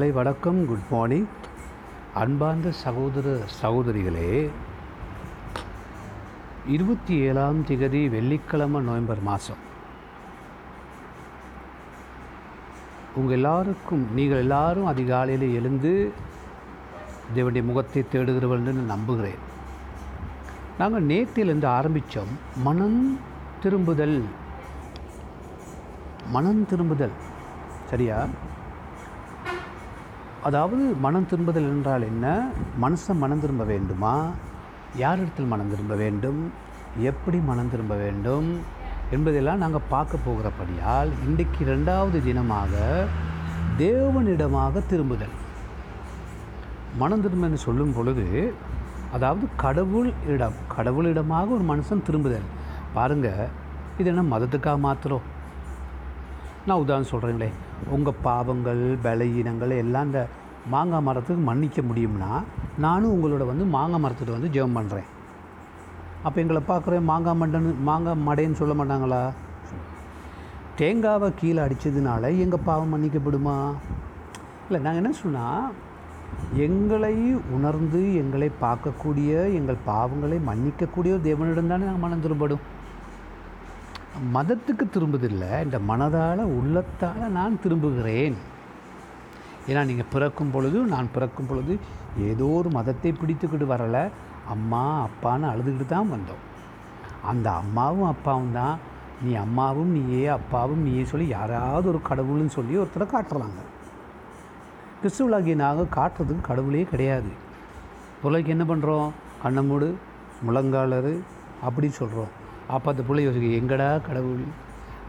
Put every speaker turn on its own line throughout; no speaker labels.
காலை வணக்கம் good morning அன்பார்ந்த சகோதர சகோதரிகளே இருபத்தி ஏழாம் திகதி வெள்ளிக்கிழமை நவம்பர் மாதம் உங்கள் எல்லாருக்கும் நீங்கள் எல்லாரும் அதிகாலையில் எழுந்து தேவனுடைய முகத்தை தேடுகிறவர்கள் நான் நம்புகிறேன். நாங்கள் நேற்றிலிருந்து ஆரம்பித்தோம் மனம் திரும்புதல். மனம் திரும்புதல். சரியா? அதாவது மனம் திரும்புதல் என்றால் என்ன? மனசை மனம் திரும்ப வேண்டுமா? யாரிடத்தில் மனம் திரும்ப வேண்டும்? எப்படி மனம் திரும்ப வேண்டும்? என்பதெல்லாம் நாங்கள் பார்க்க போகிறபடியால் இன்றைக்கு ரெண்டாவது தினமாக தேவனிடமாக திரும்புதல். மனம் திரும்ப என்று சொல்லும் பொழுது அதாவது கடவுள் இடம் கடவுளிடமாக ஒரு மனுஷன் திரும்புதல். பாருங்கள் இது என்ன மதத்துக்காக மாத்திரம்? நான் உதாரணம் சொல்கிறேங்களே உங்கள் பாவங்கள் பலகீனங்கள் எல்லாம் இந்த மாங்காய் மரத்துக்கு மன்னிக்க முடியும்னா நானும் உங்களோட வந்து மாங்காய் மரத்துக்கு வந்து ஜெபம் பண்ணுறேன் அப்போ எங்களை பார்க்குறேன் மாங்காய் மண்டன்னு மாங்காய் மடைன்னு சொல்ல மாட்டாங்களா? தேங்காவை கீழே அடித்ததுனால எங்கள் பாவம் மன்னிக்கப்படுமா? இல்லை நாங்கள் என்ன சொன்னால் எங்களை உணர்ந்து எங்களை பார்க்கக்கூடிய எங்கள் பாவங்களை மன்னிக்கக்கூடிய ஒரு தேவனிடம் தானே நாங்கள் மனம் திரும்படும் மதத்துக்கு திரும்புதில்லை இந்த மனதால் உள்ளத்தால் நான் திரும்புகிறேன். ஏன்னா நீங்கள் பிறக்கும் பொழுது நான் பிறக்கும் பொழுது ஏதோ ஒரு மதத்தை பிடித்துக்கிட்டு வரலை. அம்மா அப்பான்னு அழுதுகிட்டு தான் வந்தோம். அந்த அம்மாவும் அப்பாவும் தான். நீ அம்மாவும் நீயே அப்பாவும் நீயே சொல்லி யாராவது ஒரு கடவுள்னு சொல்லி ஒருத்தரை காட்டுறாங்க. கிறிஸ்துவலாகிய நாங்கள் காட்டுறதுக்கு கடவுளே கிடையாது. உலகி என்ன பண்ணுறோம் கண்ணை மூடு முழங்காலரு அப்படி சொல்கிறோம் அப்போ அந்த பிள்ளை யோசிக்க எங்கடா கடவுள்?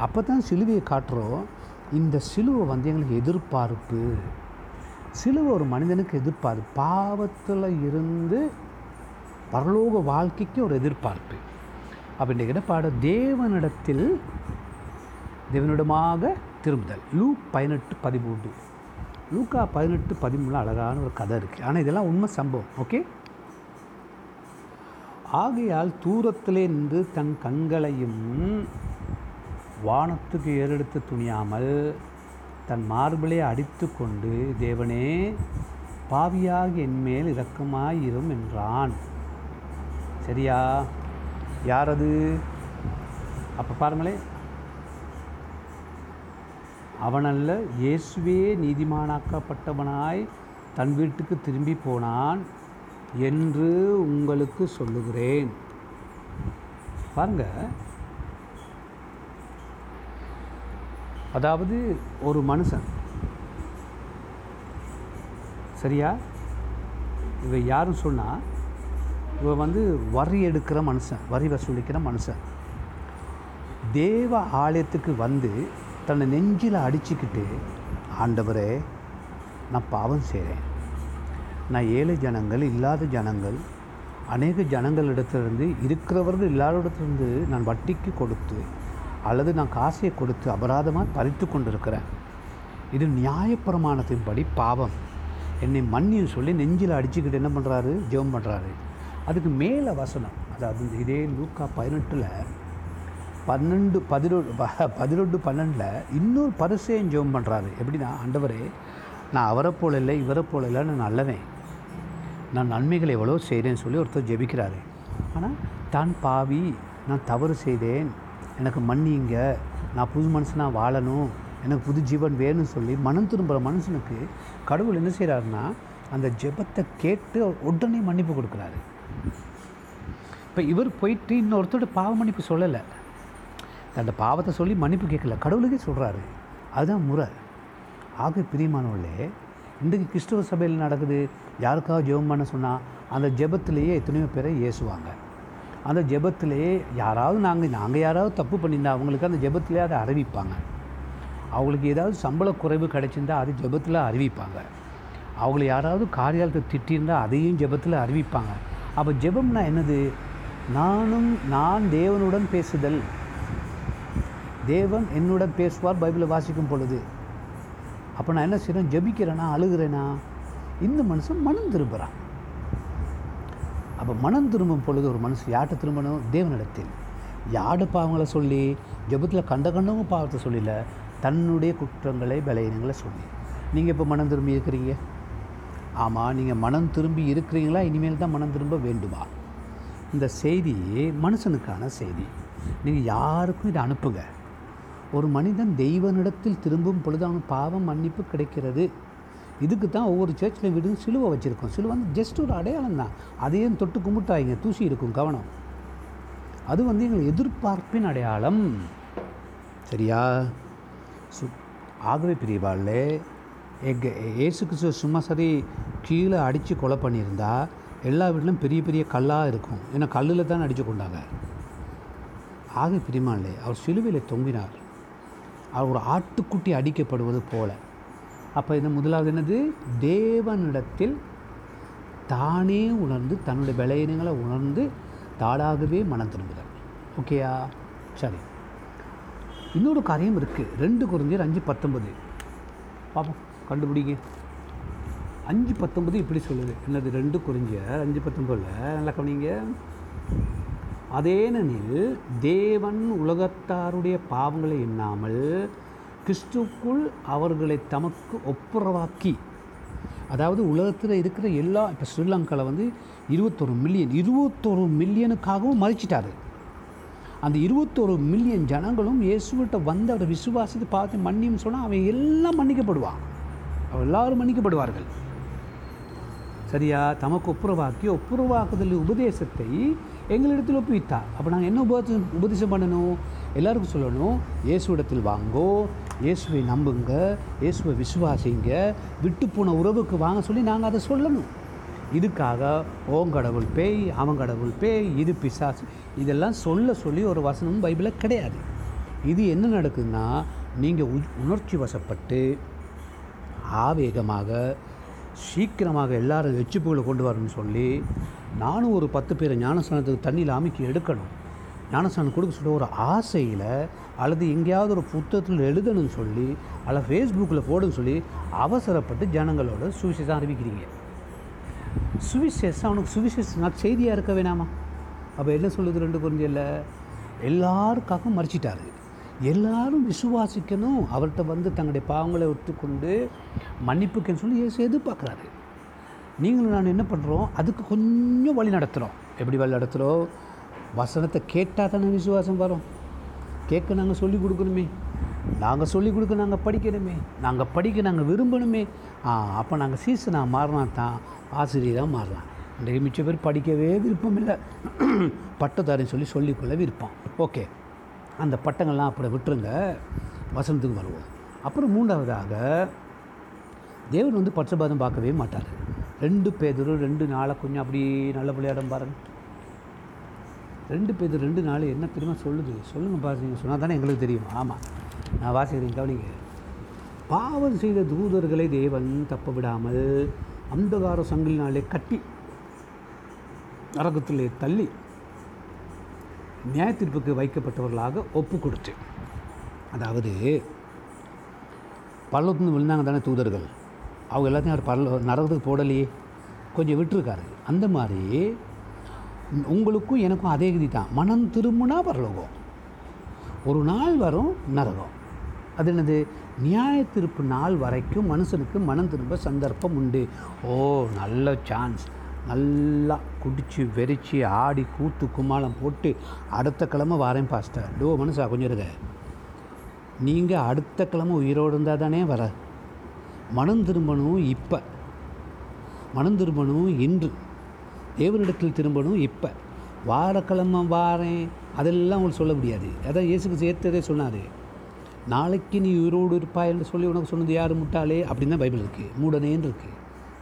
அப்போ தான் சிலுவையை காட்டுறோம். இந்த சிலுவை வந்து எங்களுக்கு எதிர்பார்ப்பு. சிலுவை ஒரு மனிதனுக்கு எதிர்பார்ப்பு. பாவத்தில் இருந்து பரலோக வாழ்க்கைக்கு ஒரு எதிர்பார்ப்பு. அப்போ இன்றைக்கு பாட தேவனிடத்தில் தேவனிடமாக திரும்புதல். லூ பதினெட்டு பதிமூன்று. லூக்கா பதினெட்டு பதிமூணு அழகான ஒரு கதை இருக்குது ஆனால் இதெல்லாம் உண்மை சம்பவம் ஓகே? ஆகையால் தூரத்திலே நின்று தன் கண்களையும் வானத்துக்கு ஏறெடுத்து துணியாமல் தன் மார்பிலே அடித்து கொண்டு தேவனே பாவியாக என்மேல் இரக்கமாயிரும் என்றான். சரியா? யார் அது அப்போ பாருங்களேன் அவனல்ல இயேசுவே நீதிமானாக்கப்பட்டவனாய் தன் வீட்டுக்கு திரும்பி போனான். என்று உங்களுக்கு சொல்லுகிறேன். பாருங்க அதாவது ஒரு மனுஷன். சரியா? இவை யாரும் சொன்னால் இவன் வந்து வரி எடுக்கிற மனுஷன் வரி வசூலிக்கிற மனுஷன். தேவ ஆலயத்துக்கு வந்து தன்னை நெஞ்சில் அடிச்சுக்கிட்டு ஆண்டவரே நான் பாவம் செய்கிறேன் நான் ஏழை ஜனங்கள் இல்லாத ஜனங்கள் அநேக ஜனங்களிடத்திலிருந்து இருக்கிறவர்கள் இல்லாத இடத்துலேருந்து நான் வட்டிக்கு கொடுத்து அல்லது நான் காசையை கொடுத்து அபராதமாக பறித்து கொண்டிருக்கிறேன். இது நியாயப்பிரமாணத்தின்படி பாவம். என்னை மன்னியும் சொல்லி நெஞ்சில் அடிச்சுக்கிட்டு என்ன பண்ணுறாரு ஜெபம் பண்ணுறாரு அதுக்கு மேலே வசனம் அதாவது இதே லூக்கா பதினெட்டில் பன்னெண்டு பதினொன்று பதினொன்று பன்னெண்டில் இன்னொரு பரிசையும் ஜெபம் பண்ணுறாரு எப்படின்னா ஆண்டவரே நான் அவரை போல இல்லை இவரை போல இல்லை நான் நல்லவேன். நான் நன்மைகளை எவ்வளோ செய்கிறேன்னு சொல்லி ஒருத்தர் ஜெபிக்கிறாரு. ஆனால் தான் பாவி நான் தவறு செய்தேன். எனக்கு மன்னிங்க நான் புது மனுஷனாக வாழணும். எனக்கு புது ஜீவன் வேணும்னு சொல்லி மனம் திரும்புகிற மனுஷனுக்கு கடவுள் என்ன செய்கிறாருன்னா அந்த ஜெபத்தை கேட்டு உடனே மன்னிப்பு கொடுக்குறாரு. இப்போ இவர் போயிட்டு இன்னொருத்தரோட பாவ மன்னிப்பு சொல்லலை. அந்த பாவத்தை சொல்லி மன்னிப்பு கேட்கல. கடவுளுக்கே சொல்கிறாரு அதுதான் முறை. ஆக பிரியமானவர்களே இன்றைக்கு கிறிஸ்துவ சபையில் நடக்குது? யாருக்காவது ஜெபம் பண்ண சொன்னால் அந்த ஜெபத்திலேயே எத்தனையோ பேரை ஏசுவாங்க. அந்த ஜெபத்திலேயே யாராவது நாங்கள் நாங்கள் யாராவது தப்பு பண்ணியிருந்தா அவங்களுக்கு அந்த ஜெபத்திலே அதை அறிவிப்பாங்க. அவங்களுக்கு ஏதாவது சம்பள குறைவு கிடைச்சிருந்தா அது ஜெபத்தில் அறிவிப்பாங்க. அவங்கள யாராவது காரியாலத்தை திட்டியிருந்தால் அதையும் ஜெபத்தில் அறிவிப்பாங்க. அப்போ ஜெபம்னா என்னது? நானும் நான் தேவனுடன் பேசுதல். தேவன் என்னுடன் பேசுவார் பைபிளை வாசிக்கும் பொழுது. அப்போ நான் என்ன செய்கிறேன் ஜபிக்கிறேனா? அழுகிறேனா? இந்த மனுஷன் மனம் திரும்புகிறான் அப்போ மனம் திரும்பும் பொழுது ஒரு மனுஷன் யார்கிட்ட திரும்பணும்? தேவனிடத்தில். யாடு பாவங்களை சொல்லி? ஜெபத்தில் கண்ட கண்டவங்க பாவத்தை சொல்லல. தன்னுடைய குற்றங்களை பலவீனங்களை சொல்லி. நீங்கள் இப்போ மனம் திரும்பி இருக்கிறீங்க? ஆமாம் நீங்கள் மனம் திரும்பி இருக்கிறீங்களா? இனிமேல் தான் மனம் திரும்ப வேண்டுமா? இந்த செய்தி மனுஷனுக்கான செய்தி. நீங்கள் யாருக்கும் இதை அனுப்புங்க. ஒரு மனிதன் தெய்வனிடத்தில் திரும்பும் பொழுது அவன் பாவம் மன்னிப்பு கிடைக்கிறது. இதுக்கு தான் ஒவ்வொரு சர்ச்சில் வீடு சிலுவை வச்சுருக்கோம். சிலுவை வந்து ஜஸ்ட் ஒரு அடையாளம் தான். அதையும் தொட்டு கும்பிட்டாங்க தூசி இருக்கும் கவனம். அது வந்து எங்கள் எதிர்பார்ப்பின் அடையாளம். சரியா? சு ஆகவே பிரிவாளே எங்கள் ஏசு கிறிஸ்துவ சும்மா சரி கீழே அடித்து கொலை பண்ணியிருந்தா எல்லா வீட்டிலும் பெரிய பெரிய கல்லாக இருக்கும். ஏன்னா கல்லில் தான் அடித்து கொண்டாங்க. ஆக பிரிமாளே அவர் சிலுவையில் தொங்கினார். ஒரு ஆட்டுக்குட்டி அடிக்கப்படுவது போல. அப்போ இந்த முதலாவது என்னது? தேவனிடத்தில் தானே உணர்ந்து தன்னுடைய விளையினங்களை உணர்ந்து தாடாகவே மனம் திரும்புதல். ஓகேயா சரி. இன்னொரு காரியம் இருக்குது ரெண்டு குறைஞ்சர் அஞ்சு பத்தொன்பது. பார்ப்போம் கண்டுபிடிங்க. அஞ்சு பத்தொன்பது இப்படி சொல்லுது. என்னது? ரெண்டு குறிஞ்சர் அஞ்சு பத்தொன்பதில் நல்லா கவனிங்க. அதேனெனில் தேவன் உலகத்தாருடைய பாவங்களை எண்ணாமல் கிறிஸ்துக்குள் அவர்களை தமக்கு ஒப்புரவாக்கி அதாவது உலகத்தில் இருக்கிற எல்லா இப்போ ஸ்ரீலங்காவில் வந்து இருபத்தொரு மில்லியன் இருபத்தொரு மில்லியனுக்காகவும் மறிச்சிட்டாரு. அந்த இருபத்தொரு மில்லியன் ஜனங்களும் இயேசுவிட்ட வந்து அவரை விசுவாசித்து பார்த்து மன்னியும் சொன்னால் அவன் எல்லாம் மன்னிக்கப்படுவான் அவன் எல்லாரும் மன்னிக்கப்படுவார்கள். சரியா? தமக்கு ஒப்புரவாக்கி ஒப்புரவாக்குதல் உபதேசத்தை எங்களிடத்தில் ஒப்புவித்தார். அப்போ நாங்கள் என்ன உபதேசம் உபதேசம் பண்ணணும்? எல்லாருக்கும் சொல்லணும் இயேசுவிடத்தில் வாங்கோ இயேசுவை நம்புங்க இயேசுவை விசுவாசிங்க விட்டு போன உறவுக்கு வாங்க சொல்லி நாங்கள் அதை சொல்லணும். இதுக்காக ஓங்கடவுள் பேய் அவங்கடவுள் பேய் இது பிசாசு. இதெல்லாம் சொல்ல சொல்லி ஒரு வசனமும் பைபிளில் கிடையாது. இது என்ன நடக்குதுன்னா நீங்கள் உணர்ச்சி வசப்பட்டு ஆவேகமாக சீக்கிரமாக எல்லாரும் எச்சிப்புகளை கொண்டு வரணும்னு சொல்லி நானும் ஒரு பத்து பேரை ஞானஸ்தானத்துக்கு தண்ணியில் அமைக்கி எடுக்கணும். ஞானஸ்தானம் கொடுக்க சொல்ல ஒரு ஆசையில் அல்லது எங்கேயாவது ஒரு புத்தகத்தில் எழுதணும்னு சொல்லி அல்லது ஃபேஸ்புக்கில் போடுன்னு சொல்லி அவசரப்பட்டு ஜனங்களோட சுவிசேஷம் அறிவிக்கிறீங்க. சுவிசேஷம் அவனுக்கு சுவிசேஷம் நான் செய்தியாக இருக்க வேணாமா? அப்போ என்ன சொல்லுது ரெண்டு குறைஞ்சில் எல்லாருக்காகவும் மறைச்சிட்டாரு. எல்லாரும் விசுவாசிக்கணும். அவர்கிட்ட வந்து தங்களுடைய பாவங்களை ஒத்துக்கொண்டு மன்னிப்புக்குன்னு சொல்லி இயேசு எதிர்பார்க்குறாரு. நீங்களும் நான் என்ன பண்ணுறோம் அதுக்கு கொஞ்சம் வழி நடத்துகிறோம் எப்படி வழி நடத்துகிறோம் வசனத்தை கேட்டால் தானே விசுவாசம் வரும். கேட்க நாங்கள் சொல்லிக் கொடுக்கணுமே. நாங்கள் சொல்லிக் கொடுக்க நாங்கள் படிக்கணுமே. நாங்கள் படிக்க நாங்கள் விரும்பணுமே. ஆ அப்போ நாங்கள் சீசனாக மாறினா தான் ஆசிரியராக மாறலாம். இன்றைக்கு மிச்ச பேர் படிக்கவே விருப்பம் இல்லை. பட்டதாரின்னு சொல்லி சொல்லிக்கொள்ள விருப்பம். ஓகே. அந்த பட்டங்கள்லாம் அப்படி விட்டுருங்க. வசனத்துக்கு வருவோம். அப்புறம் மூன்றாவதாக தேவன் வந்து பட்சபாதம் பார்க்கவே மாட்டார். ரெண்டு பேதரும் ரெண்டு நாளை கொஞ்சம் அப்படி நல்ல விளையாடம் பாருங்க. ரெண்டு பேர் ரெண்டு நாள் என்ன தெரியுமா சொல்லுது? சொல்லுங்கள் பாருங்க சொன்னால் தானே எங்களுக்கு தெரியும். ஆமாம் நான் வாசிக்கிறேன் கவனிங்க. பாவம் செய்த தூதர்களை தேவன் தப்ப விடாமல் அந்தகார சங்கிலினாலே கட்டி நரகத்திலே தள்ளி நியாய தீர்ப்புக்கு வைக்கப்பட்டவர்களாக ஒப்பு கொடுத்து அதாவது பள்ளத்துலேருந்து விழுந்தாங்க தானே தூதர்கள் அவங்க எல்லாத்தையும் அவர் பல்ல நரகத்துக்கு போடலையே கொஞ்சம் விட்டுருக்காரு அந்த மாதிரி உங்களுக்கும் எனக்கும் அதே கதி தான் மனம் திரும்பினா பரலோகம் ஒரு நாள் வரும் நரகம் அது என்னது நியாய திருப்பு நாள் வரைக்கும் மனுஷனுக்கு மனம் திரும்ப சந்தர்ப்பம் உண்டு ஓ நல்ல சான்ஸ் நல்லா குடித்து வெறிச்சு ஆடி கூத்து கும்மாளம் போட்டு அடுத்த கிழமை வாரேன் பாஸ்டர். டோ மனுஷா கொஞ்சம் இருங்க. நீங்கள் அடுத்த கிழமை உயிரோடு இருந்தால் தானே வர. மனம் திரும்பணும் இப்போ. மனம் திரும்பணும் இன்று. தேவனிடத்தில் திரும்பணும் இப்போ. வாரக்கிழமை வாரேன். அதெல்லாம் உங்களுக்கு சொல்ல முடியாது. அதான் இயேசுக்கு சேர்த்ததே சொன்னார். நாளைக்கு நீ உயிரோடு இருப்பாய் என்று சொல்லி உனக்கு சொன்னது யார் முட்டாளே? அப்படின்னு தான் பைபிள் இருக்குது மூடனேன்னு இருக்குது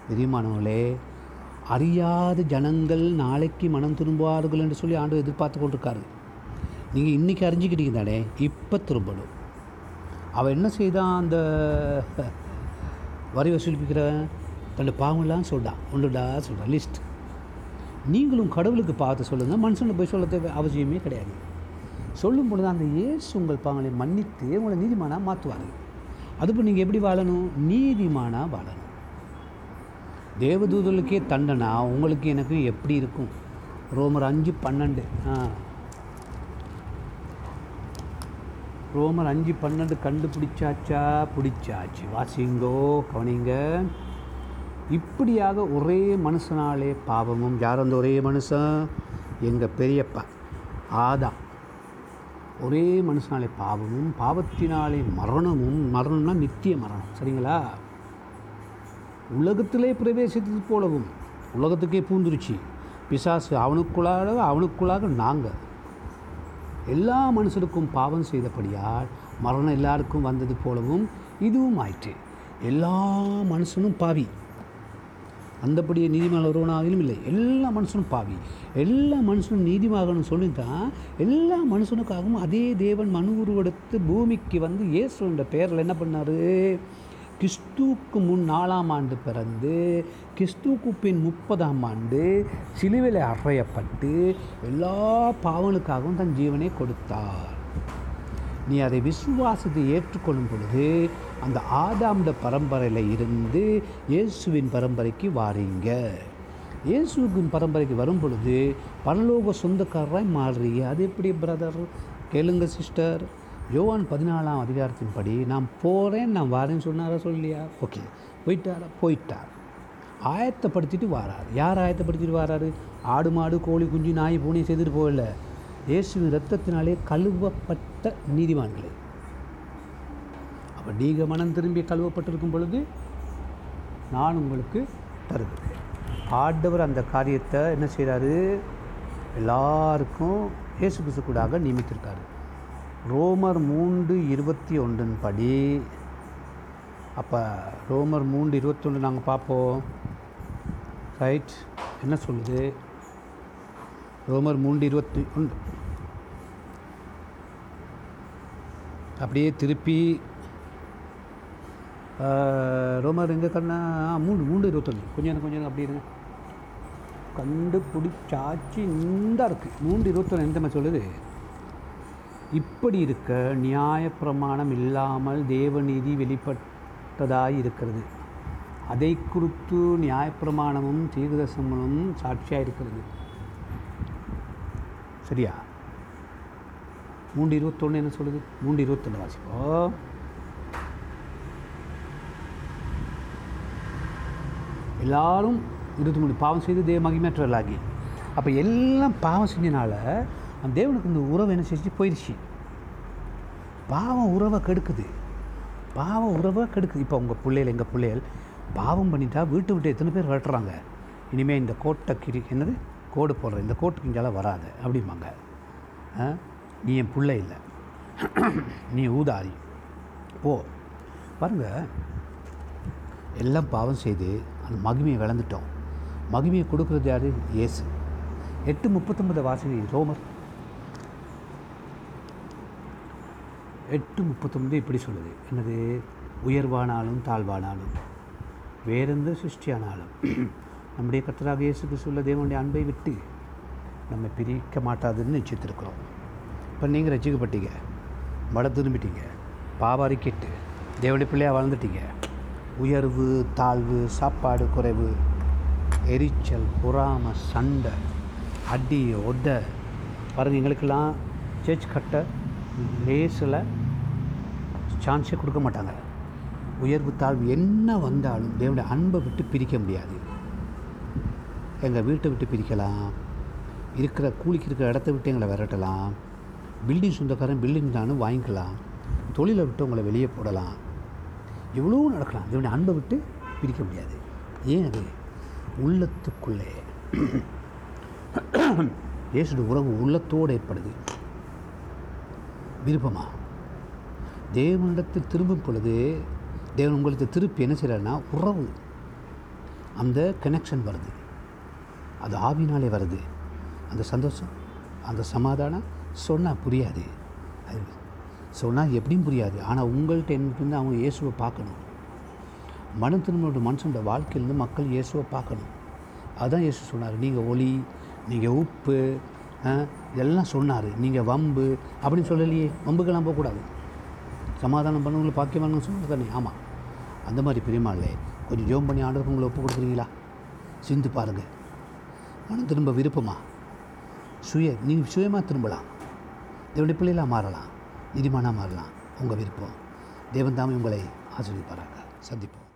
பிரியமானவங்களே அறியாத ஜனங்கள் நாளைக்கு மனம் திரும்புவார்கள் என்று சொல்லி ஆண்டு எதிர்பார்த்து கொண்டிருக்காரு. நீங்கள் இன்றைக்கி அறிஞ்சிக்கிட்டீங்க தானே இப்போ திரும்பணும். அவன் என்ன செய்தான்? அந்த வரி வசூலிப்பிக்கிறவன் தன்னை பாவம்லாம் சொல்கிறான் ஒன்றுடா சொல்கிறான் லிஸ்ட் நீங்களும் கடவுளுக்கு பார்த்து சொல்லுங்கள் மனுஷனை போய் சொல்ல தேவை அவசியமே கிடையாது. சொல்லும் பொழுது அந்த இயேசு உங்கள் பாவங்களை மன்னித்து உங்களை நீதிமானாக மாற்றுவாங்க அதுபோல் நீங்கள் எப்படி வாழணும்? நீதிமானாக வாழணும். தேவதூதலுக்கே தண்டனா உங்களுக்கு எனக்கு எப்படி இருக்கும்? ரோமர் அஞ்சு பன்னெண்டு. ஆ. ரோமர் அஞ்சு பன்னெண்டு கண்டுபிடிச்சாச்சா? பிடிச்சாச்சு. வாசிங்கோ கவனிங்க இப்படியாக ஒரே மனுஷனாலே பாவமும். யார் அந்த ஒரே மனுஷன்? எங்கள் பெரியப்பா. ஆதான் ஒரே மனுஷனாலே பாவமும் பாவத்தினாலே மரணமும். மரணம்னா நித்திய மரணம். சரிங்களா? உலகத்திலே பிரவேசித்தது போலவும் உலகத்துக்கே பூந்துருச்சு. பிசாசு அவனுக்குள்ளாக அவனுக்குள்ளாக நாங்கள் எல்லா மனுஷருக்கும் பாவம் செய்தபடியால் மரணம் எல்லாருக்கும் வந்தது போலவும் இதுவும் ஆயிற்று. எல்லா மனுஷனும் பாவி. அந்தபடியே நீதிமான ஒருவனாகிலும் இல்லை. எல்லா மனுஷனும் பாவி. எல்லா மனுஷனும் நீதிமாகணும் சொல்லி தான் எல்லா மனுஷனுக்காகவும் அதே தேவன் மனு உருவெடுத்து பூமிக்கு வந்து இயேசு என்ற பெயரில் என்ன பண்ணார்? கிறிஸ்துவுக்கு முன் நாலாம் ஆண்டு பிறந்து கிறிஸ்துவுக்கு பின் முப்பதாம் ஆண்டு சிலுவையில் அறையப்பட்டு எல்லா பாவனுக்காகவும் தன் ஜீவனை கொடுத்தார். நீ அதை விசுவாசத்தை ஏற்றுக்கொள்ளும் பொழுது அந்த ஆதாம்ட பரம்பரையில் இருந்து இயேசுவின் பரம்பரைக்கு வாரீங்க. இயேசுவின் பரம்பரைக்கு வரும் பொழுது பரலோக சொந்தக்காரராய் மாறுறீங்க. அது எப்படி பிரதர் கேளுங்க சிஸ்டர் யோவான் பதினாலாம் அதிகாரத்தின்படி நான் போகிறேன் நான் வரேன்னு சொன்னாரா சொல்லியா ஓகே. போயிட்டாரா? போயிட்டார். ஆயத்தப்படுத்திட்டு வாரார். யார் ஆயத்தப்படுத்திட்டு வாராரு? ஆடு மாடு கோழி குஞ்சு நாய் பூனை செய்துட்டு போகல. இயேசுவின் ரத்தத்தினாலே கழுவப்பட்ட நீதிமான்களே. அப்போ நீங்கள் மனம் திரும்பி கழுவப்பட்டிருக்கும் பொழுது நான் உங்களுக்கு தருகிறேன். ஆண்டவர் அந்த காரியத்தை என்ன செய்கிறாரு எல்லாருக்கும் இயேசு கிறிஸ்து கூடாக நியமித்திருக்காரு. ரோமர் மூன்று இருபத்தி ஒன்றின் படி. அப்போ ரோமர் மூன்று இருபத்தொன்று நாங்கள் பார்ப்போம். ரைட் என்ன சொல்லுது? ரோமர் மூன்று இருபத்தி ஒன்று. அப்படியே திருப்பி ரோமர் எங்கே கண்ணா? மூணு மூன்று இருபத்தொன்று கொஞ்சம் நேரம், கொஞ்சம் அப்படி இருங்க. கண்டுபிடிச்சாச்சு இந்த இருக்குது மூன்று இருபத்தொன்று எந்த மாதிரி சொல்லுது? இப்படி இருக்க நியாயப்பிரமாணம் இல்லாமல் தேவநீதி வெளிப்பட்டதாய் இருக்கிறது. அதை குறித்து நியாயப்பிரமாணமும் தீர்க்கதர்சனமும் சாட்சியாக இருக்கிறது. சரியா? மூன்று இருபத்தொன்று என்ன சொல்லுது? மூன்று இருபத்தொன்று வாசிப்போ. எல்லாரும் இருபத்தி மூணு பாவம் செய்து தேவ மகிமற்றவர்களாகி அப்போ எல்லாம் பாவம் செஞ்சனால அந்த தேவனுக்கு இந்த உறவு என்ன செஞ்சு போயிடுச்சு பாவம் உறவை கெடுக்குது. பாவம் உறவை கெடுக்குது. இப்போ உங்கள் பிள்ளைகள் எங்கள் பிள்ளைகள் பாவம் பண்ணிட்டா வீட்டு விட்டு எத்தனை பேர் விரட்டுறாங்க? இனிமேல் இந்த கோட்டை கிரி என்னது? கோடு போடுற இந்த கோட்டுக்கு இங்கெல்லாம் வராத அப்படிம்பாங்க. ஆ? நீ என் பிள்ளை இல்லை. நீ ஊதாரி. போ. பாருங்க. எல்லாம் பாவம் செய்து அந்த மகிமையை விளந்துட்டோம் மகிமையை கொடுக்குறது யார்? இயேசு. எட்டு முப்பத்தொன்பது வாசனை ரோமர் எட்டு முப்பத்தொன்பது இப்படி சொல்லுது. என்னது? உயர்வானாலும் தாழ்வானாலும். வேறெந்த சிருஷ்டியானாலும். நம்முடைய கர்த்தராக இயேசு கிறிஸ்துவுள்ள தேவனுடைய அன்பை விட்டு நம்ம பிரிக்க மாட்டாதுன்னு நிச்சயத்திருக்கிறோம். இப்போ நீங்கள் ரசிக்கப்பட்டீங்க. மட திரும்பிட்டீங்க. பாவாரி கேட்டு தேவனுடைய பிள்ளையாக வளர்ந்துட்டீங்க. உயர்வு தாழ்வு சாப்பாடு குறைவு எரிச்சல் பொறாம சண்டை அடி ஒட. பாருங்கள் எங்களுக்கெல்லாம் சேச்சு கட்ட லேசில் சான்ஸே கொடுக்க மாட்டாங்க. உயர்வு தாழ்வு என்ன வந்தாலும் தேவனுடைய அன்பை விட்டு பிரிக்க முடியாது. எங்கள் வீட்டை விட்டு பிரிக்கலாம். இருக்கிற கூலிக்கு இருக்கிற இடத்த விட்டு எங்களை விரட்டலாம். பில்டிங் சொந்தக்காரன் பில்டிங் தானும் வாங்கிக்கலாம். தொழிலை விட்டு உங்களை வெளியே போடலாம். எவ்வளோ நடக்கலாம். தேவனுடைய அன்பை விட்டு பிரிக்க முடியாது. ஏன் அது? உள்ளத்துக்குள்ளே. இயேசுடைய உறவு உள்ளத்தோடு ஏற்படுது. விருப்பமா? தேவனிடத்தில் திரும்பும் பொழுது தேவன் உங்களுக்கு திருப்பி என்ன செய்கிறாருன்னா உறவு. அந்த கனெக்ஷன் வருது. அது ஆவினாலே வருது. அந்த சந்தோஷம் அந்த சமாதானம் சொன்னால் புரியாது. அது சொன்னால் எப்படியும் புரியாது. ஆனால் உங்கள்கிட்ட என்ன அவங்க இயேசுவை பார்க்கணும். மனம் திரும்பினோட மனுஷனோட வாழ்க்கையிலேருந்து மக்கள் இயேசுவை பார்க்கணும். அதான் இயேசு சொன்னார். நீங்கள் ஒளி நீங்கள் உப்பு இதெல்லாம் சொன்னார். நீங்கள் வம்பு அப்படின்னு சொல்லலையே. வம்புக்கெல்லாம் போகக்கூடாது. சமாதானம் பண்ணவங்களை பாக்கியமான சொன்னது தானே. ஆமாம் அந்த மாதிரி பெரியமாளே கொஞ்சம் ஜோம் பண்ணி ஆண்டவருக்கு உங்களை ஒப்பு கொடுக்குறீங்களா? சிந்து பாருங்கள் மனம் திரும்ப விருப்பமா? சுய நீங்கள் சுயமாக திரும்பலாம். தேவனுடைய பிள்ளைகளாக மாறலாம். நீதிமானாக மாறலாம். உங்கள் விருப்பம். தேவன் தாமே உங்களை ஆசிரியப்பாராங்க சந்திப்போம்.